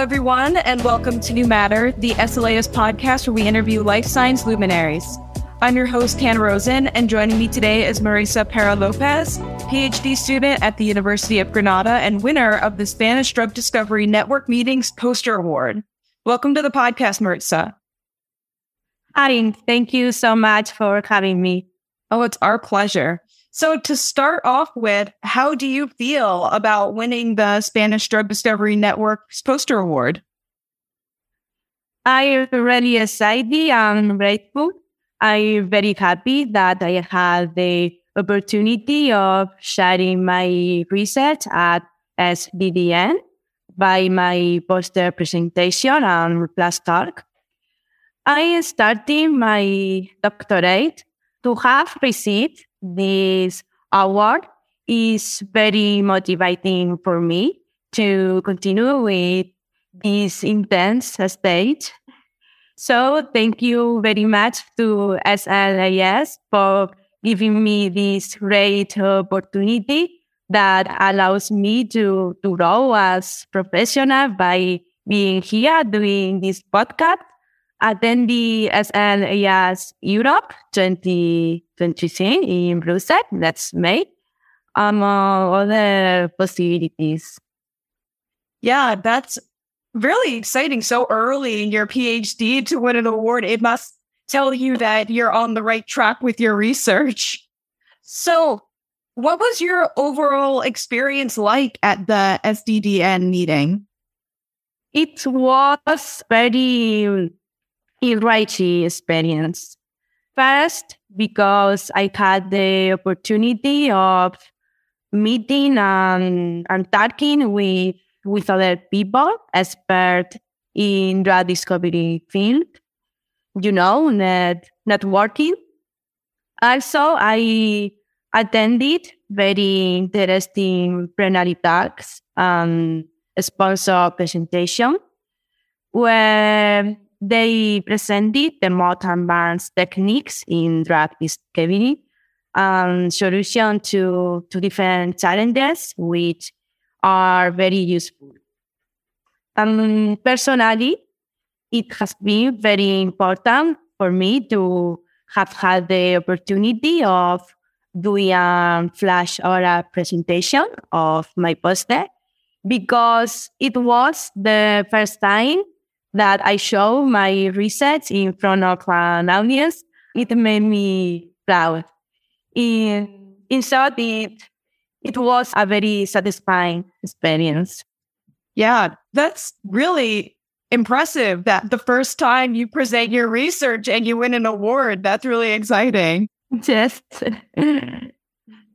everyone, and welcome to New Matter, the SLAS podcast where we interview life science luminaries. I'm your host, Hannah Rosen, and joining me today is Marisa Pera Lopez, PhD student at the University of Granada and winner of the Spanish Drug Discovery Network Meetings Poster Award. Welcome to the podcast, Marisa. Hi, thank you so much for having me. Oh, it's our pleasure. So, to start off with, how do you feel about winning the Spanish Drug Discovery Network's Poster Award? I'm really excited and grateful. I'm very happy that I had the opportunity of sharing my research at SDDN by my poster presentation and class talk. I started my doctorate to have received this award is very motivating for me to continue with this intense stage. So thank you very much to SLAS for giving me this great opportunity that allows me to, to grow as professional by being here doing this podcast attend the SLAS Europe 2023 in Brussels. That's May. Um, uh, other possibilities. Yeah, that's really exciting. So early in your PhD to win an award, it must tell you that you're on the right track with your research. So, what was your overall experience like at the SDDN meeting? It was very enriching experience. First, because I had the opportunity of meeting and, and talking with, with other people, expert in drug discovery field, you know, net, networking. Also, I attended very interesting plenary talks and sponsor presentation where they presented the most advanced techniques in drug discovery and solution to, to different challenges, which are very useful. And personally, it has been very important for me to have had the opportunity of doing a flash or a presentation of my poster because it was the first time that I show my research in front of an audience, it made me proud. In, in short, it, it was a very satisfying experience. Yeah, that's really impressive that the first time you present your research and you win an award. That's really exciting. Yes.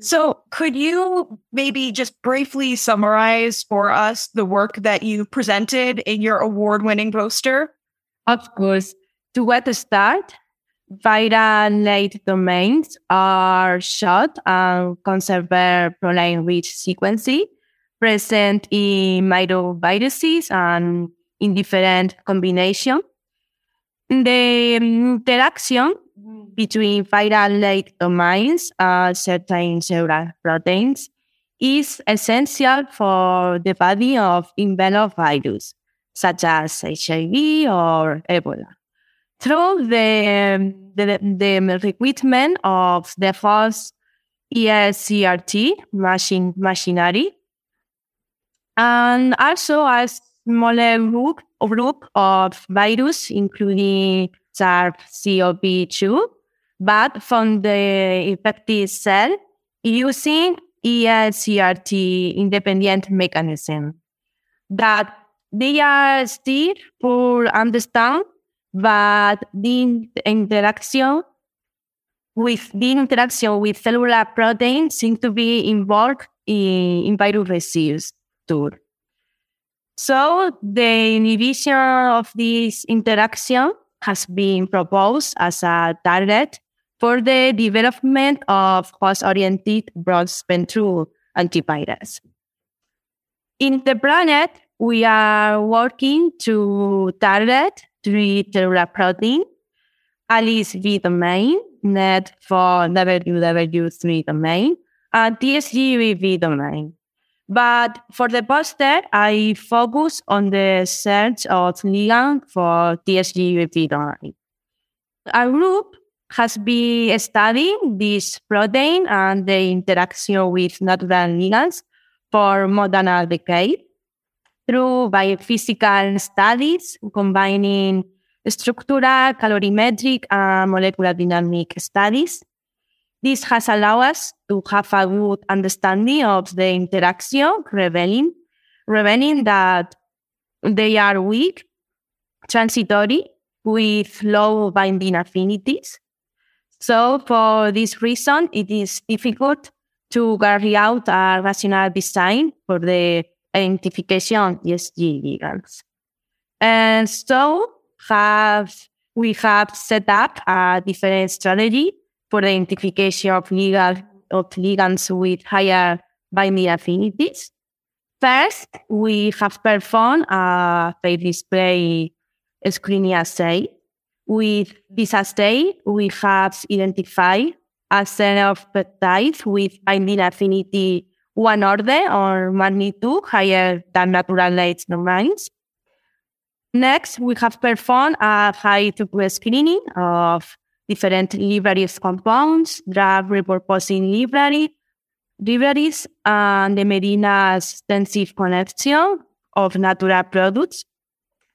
So, could you maybe just briefly summarize for us the work that you presented in your award winning poster? Of course. To to start, viral late domains are short and conserved proline rich sequencing present in myroviruses and in different combinations. The interaction between viral late domains and uh, certain cellular proteins is essential for the body of enveloped virus, such as HIV or Ebola. Through the, um, the, the recruitment of the first ESCRT machine, machinery, and also a smaller group, group of virus, including SARS-CoV-2, but from the infected cell using ESCRT independent mechanism that they are still for understand, but the interaction with the interaction with cellular proteins seem to be involved in, in virus residues too. So the inhibition of this interaction has been proposed as a target for the development of host-oriented broad-spectrum antivirus. In the planet, we are working to target three cellular protein, Alice V domain, NET for WW3 domain, and TSGV domain. But for the poster, I focus on the search of ligand for TSGV Our group has been studying this protein and the interaction with natural ligands for more than a decade through biophysical studies combining structural, calorimetric, and molecular dynamic studies. This has allowed us to have a good understanding of the interaction, revealing, revealing that they are weak, transitory, with low binding affinities. So for this reason, it is difficult to carry out a rational design for the identification ESG ligands. And so have we have set up a different strategy for the identification of, legal, of ligands with higher binding affinities. First, we have performed a phage display screening assay. With this assay, we have identified a set of peptides with binding affinity one order or magnitude higher than natural light domains. Next, we have performed a high throughput screening of different libraries compounds, drug repurposing library, libraries, and the Medina's extensive collection of natural products,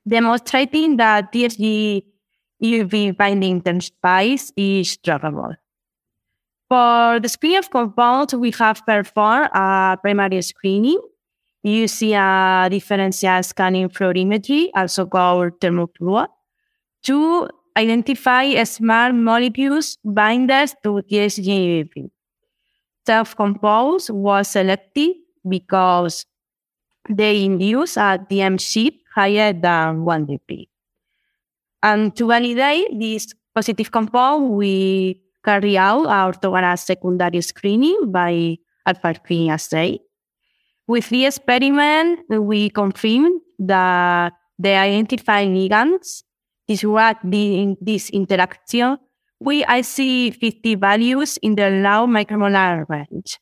demonstrating that TSG EUV binding spice is druggable. For the screen of compounds, we have performed a primary screening using a differential scanning fluorimetry, also called thermofluor, to identify small molecules binders to TSGAP. Self-compose was selected because they induce a DM shift higher than 1 dp. And to validate this positive compound, we carry out our orthogonal secondary screening by alpha screening assay. With the experiment, we confirmed that the identified ligands disrupt the, this interaction we I see 50 values in the low micromolar range.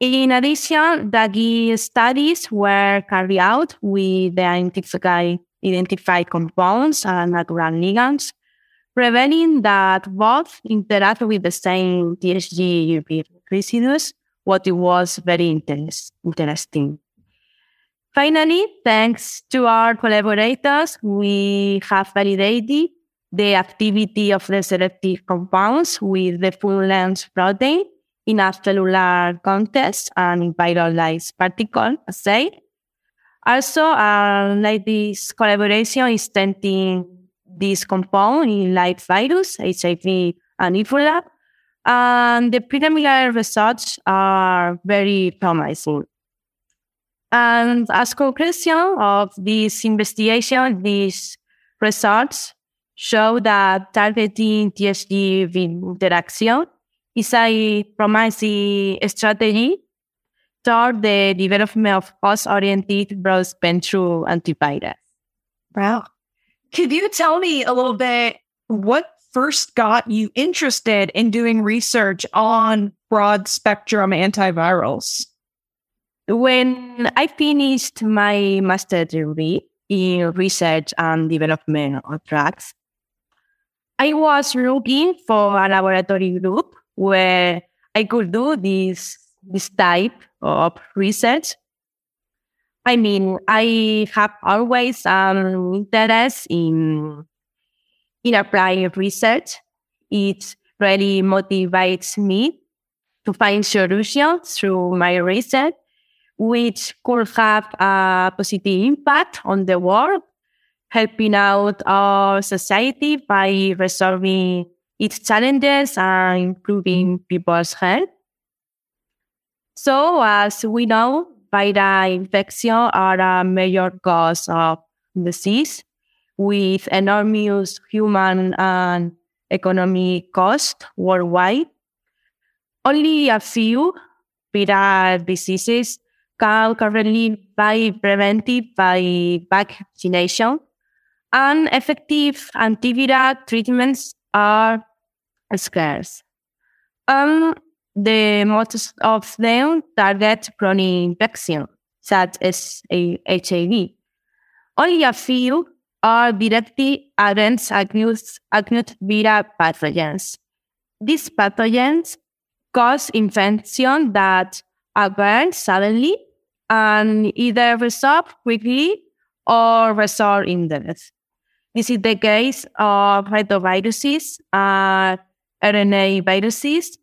In addition, the studies were carried out with the identified, identified compounds and natural ligands revealing that both interact with the same TSG residues, what it was very interest, interesting. Finally, thanks to our collaborators, we have validated the activity of the selective compounds with the full length protein in a cellular context and in viral light particle assay. Also, uh, our latest collaboration is testing this compound in live virus, HIV, and Ebola. And the preliminary results are very promising. And as conclusion of this investigation, these results show that targeting TSG interaction is a promising strategy toward the development of host-oriented broad-spectrum antivirus. Wow. Could you tell me a little bit what first got you interested in doing research on broad spectrum antivirals? When I finished my master's degree in research and development of drugs, I was looking for a laboratory group where I could do this, this type of research I mean, I have always um, interest in in applying research. It really motivates me to find solutions through my research, which could have a positive impact on the world, helping out our society by resolving its challenges and improving people's health. So, as we know, viral infection are a major cause of disease with enormous human and economic cost worldwide. Only a few viral diseases currently be prevented by vaccination, and effective antiviral treatments are scarce. Um, the most of them target chronic infection, such as HIV. Only a few are directly against acute, acute viral pathogens. These pathogens cause infection that occur suddenly and either resolve quickly or result in death. This is the case of retroviruses, uh, RNA viruses,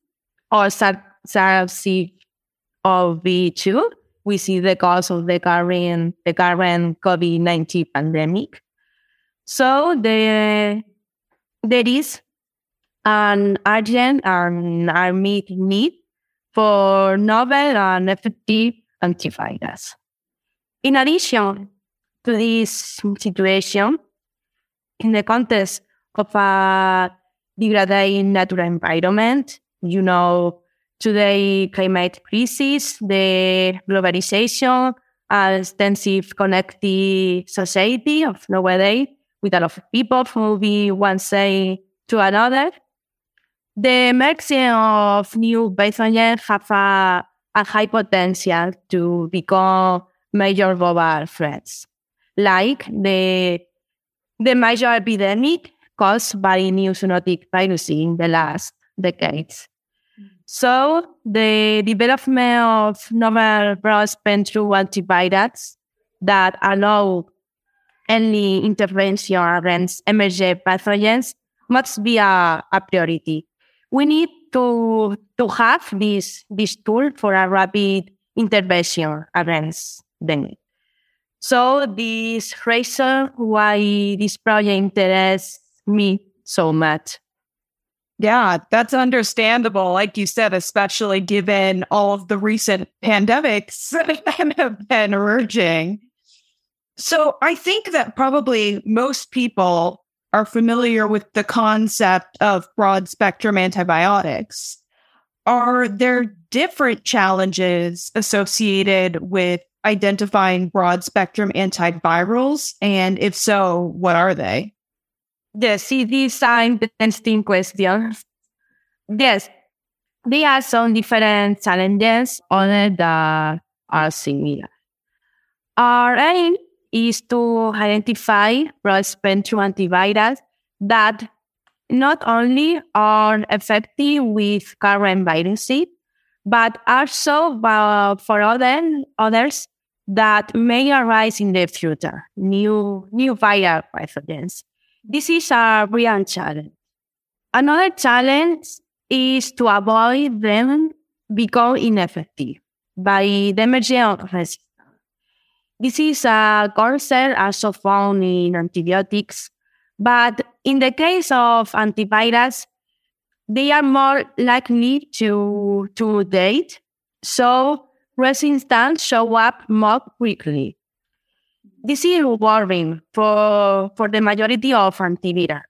or SARS-CoV-2. We see the cause of the current, the current COVID-19 pandemic. So the, there is an urgent and immediate need for novel and effective antivirals. In addition to this situation, in the context of a degrading natural environment, you know, today climate crisis, the globalization, extensive connected society of nowadays with a lot of people moving one side to another. The emergence of new pathogens have a, a high potential to become major global threats, like the, the major epidemic caused by new zoonotic viruses in the last decades. So the development of novel broad-spectrum antivirals that allow early intervention against emerging pathogens must be a, a priority. We need to, to have this, this tool for a rapid intervention against them. So this reason why this project interests me so much. Yeah, that's understandable. Like you said, especially given all of the recent pandemics that have been emerging. So I think that probably most people are familiar with the concept of broad spectrum antibiotics. Are there different challenges associated with identifying broad spectrum antivirals? And if so, what are they? Yes, it is an interesting question. Yes, there are some different challenges on it that are similar. Our aim is to identify broad spectrum antivirals that not only are effective with current viruses, but also uh, for other, others that may arise in the future, new, new viral pathogens. This is a real challenge. Another challenge is to avoid them become ineffective by damaging resistance. This is a concept also found in antibiotics, but in the case of antivirals, they are more likely to, to date, so resistance show up more quickly. This is worrying for, for the majority of antivirals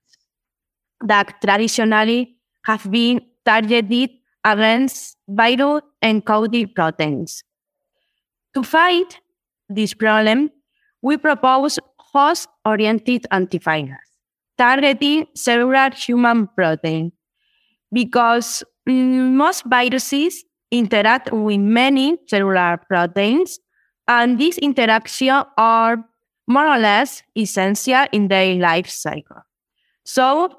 that traditionally have been targeted against viral encoded proteins. To fight this problem, we propose host-oriented antivirals targeting cellular human protein because mm, most viruses interact with many cellular proteins and these interactions are more or less essential in their life cycle. So,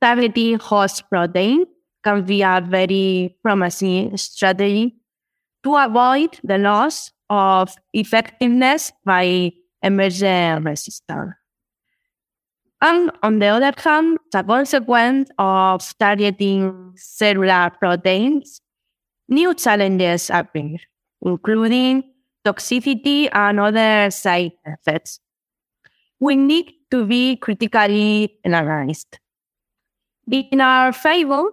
targeting host protein can be a very promising strategy to avoid the loss of effectiveness by emergent resistance. And on the other hand, the consequence of targeting cellular proteins, new challenges appear, including toxicity, and other side effects. We need to be critically analyzed. In our favor,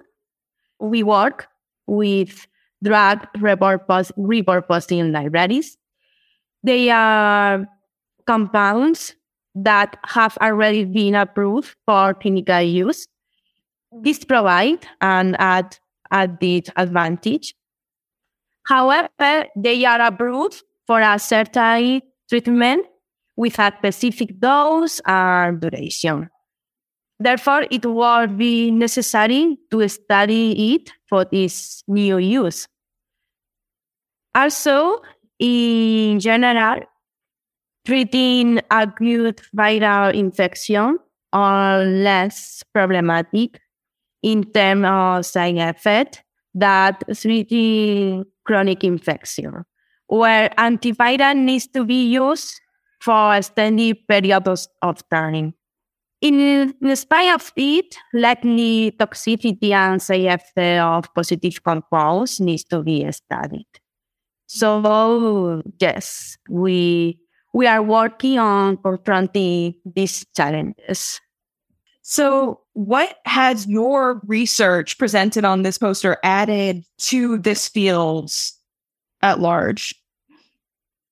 we work with drug repurposing libraries. They are compounds that have already been approved for clinical use. This provides an add, added advantage. However, they are approved for a certain treatment with a specific dose and duration. Therefore, it will be necessary to study it for this new use. Also, in general, treating acute viral infection are less problematic in terms of side effect that treating chronic infection, where antiviral needs to be used for extended periods of time. In, in spite of it, likely toxicity and side of positive compounds needs to be studied. So yes, we we are working on confronting these challenges. So, what has your research presented on this poster added to this field at large?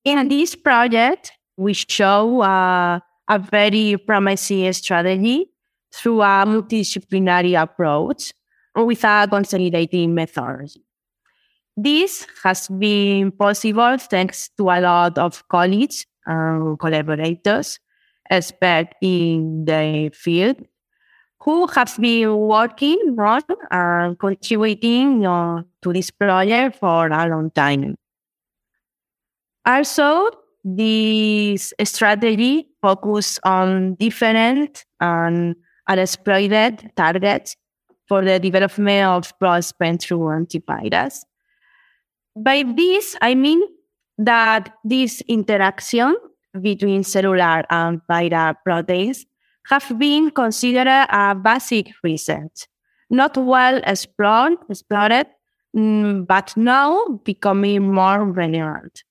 In this project, we show uh, a very promising strategy through a multidisciplinary approach with a consolidating methodology. This has been possible thanks to a lot of colleagues and collaborators, experts in the field, who have been working on and contributing uh, to this project for a long time. Also, this strategy focuses on different and unexploited targets for the development of broad-spectrum antivirals. By this, I mean that this interaction between cellular and viral proteins have been considered a basic research, not well explored, explored mm, but now becoming more relevant.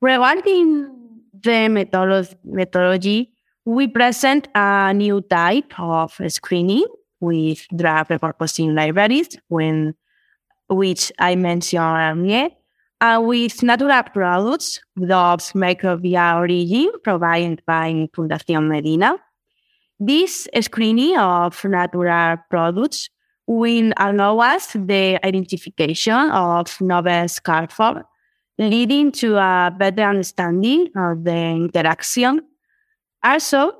Regarding the methodology, we present a new type of screening with drug repurposing libraries, when, which I mentioned earlier, and with natural products of microbial origin provided by Fundación Medina. This screening of natural products will allow us the identification of novel scaffolds leading to a better understanding of the interaction. Also,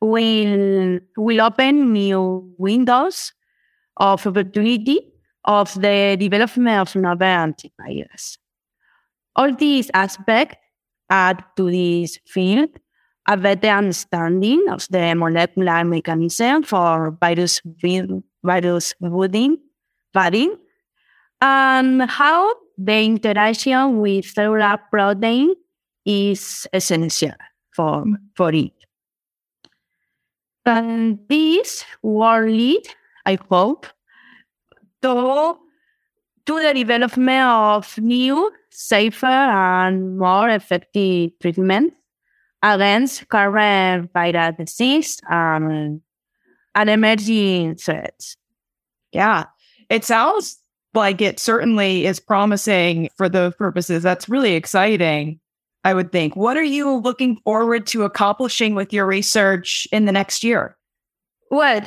will will open new windows of opportunity of the development of novel antivirals. All these aspects add to this field a better understanding of the molecular mechanism for virus virus budding, budding, and how the interaction with cellular protein is essential for, for it. And this will lead, I hope, to, to the development of new, safer, and more effective treatments against current viral disease and, and emerging threats. Yeah, it sounds like it certainly is promising for those purposes. That's really exciting, I would think. What are you looking forward to accomplishing with your research in the next year? Well,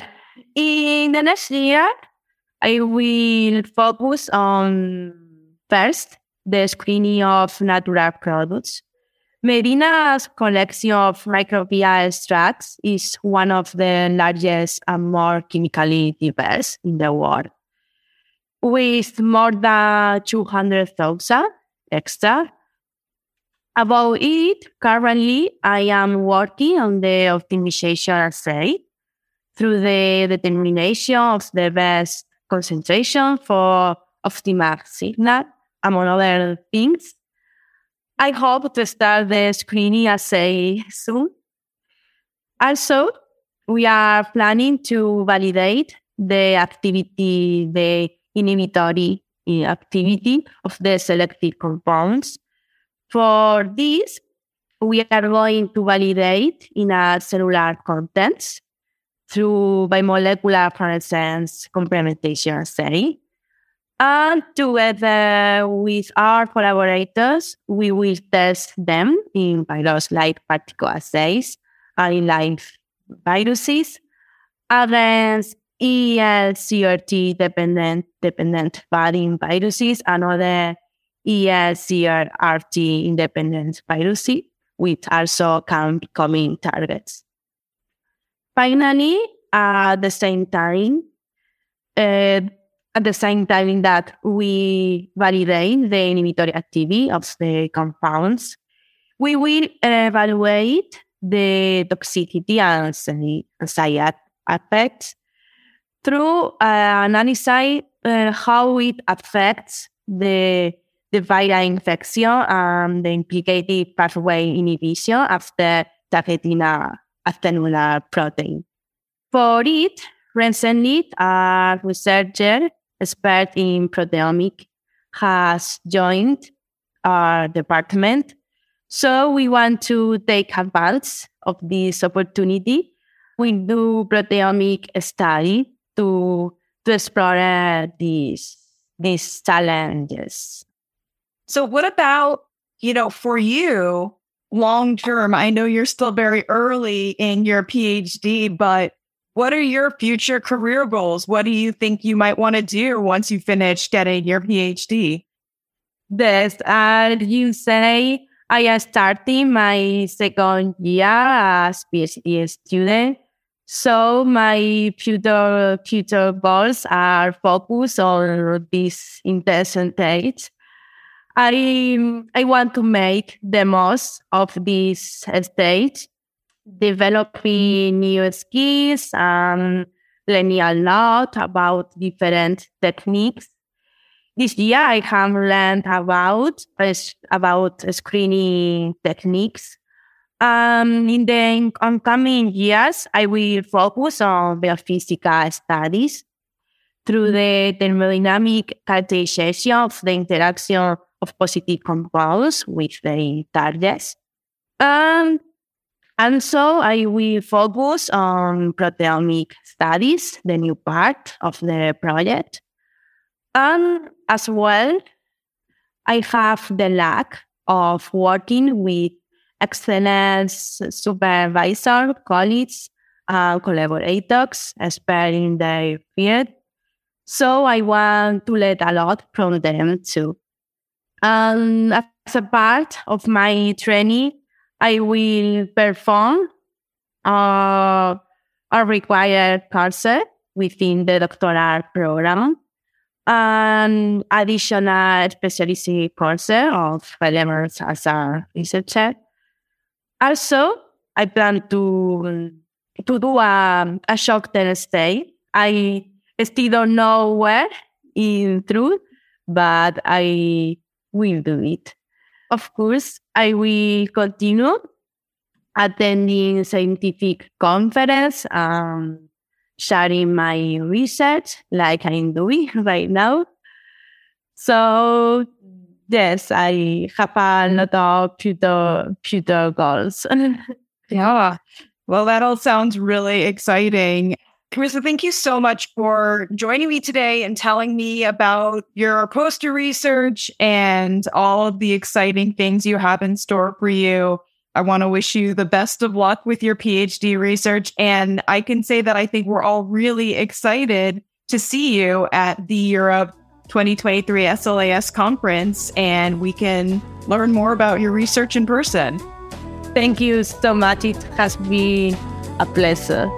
in the next year, I will focus on first the screening of natural products. Medina's collection of microbial extracts is one of the largest and more chemically diverse in the world with more than 200,000 extra. About it, currently I am working on the optimization assay through the determination of the best concentration for optimal signal, among other things. I hope to start the screening assay soon. Also, we are planning to validate the activity, the inhibitory eh, activity of the selected compounds. For this, we are going to validate in a cellular contents through bimolecular fluorescence complementation assay. And together with our collaborators, we will test them in virus-like particle assays and in live viruses against ELCRT dependent dependent varying viruses and other ELCRT independent viruses, which also can become targets. Finally, at the same time, uh, at the same time that we validate the inhibitory activity of the compounds, we will evaluate the toxicity and the side effects through uh, analyzing uh, how it affects the the viral infection and the implicated pathway inhibition the targeting a, a cellular protein. For it, recently, a researcher expert in proteomic has joined our department. So we want to take advantage of this opportunity. We do proteomic study to to explore these these challenges. So what about, you know, for you long term? I know you're still very early in your PhD, but what are your future career goals? What do you think you might want to do once you finish getting your PhD? Yes, as you say, I am starting my second year as PhD student. So my future future goals are focused on this intention stage. I I want to make the most of this stage, developing new skills and learning a lot about different techniques. This year I have learned about about screening techniques. Um, in the upcoming years, I will focus on biophysical studies through the thermodynamic characterization of the interaction of positive compounds with the targets. Um, and so I will focus on proteomic studies, the new part of the project. And as well, I have the luck of working with excellent supervisor, colleagues, uh, collaborators, expert in their field. So I want to learn a lot from them too. And as a part of my training, I will perform uh, a required course within the doctoral program and additional specialty course of elements as a researcher also, I plan to to do a, a short-term stay. I still don't know where in truth, but I will do it. Of course, I will continue attending scientific conference and sharing my research like I'm doing right now. So yes, I have a mm. lot of future future goals. yeah. Well, that all sounds really exciting. Carissa, thank you so much for joining me today and telling me about your poster research and all of the exciting things you have in store for you. I want to wish you the best of luck with your PhD research. And I can say that I think we're all really excited to see you at the Europe 2023 SLAS conference and we can learn more about your research in person. Thank you so much. It has been a pleasure.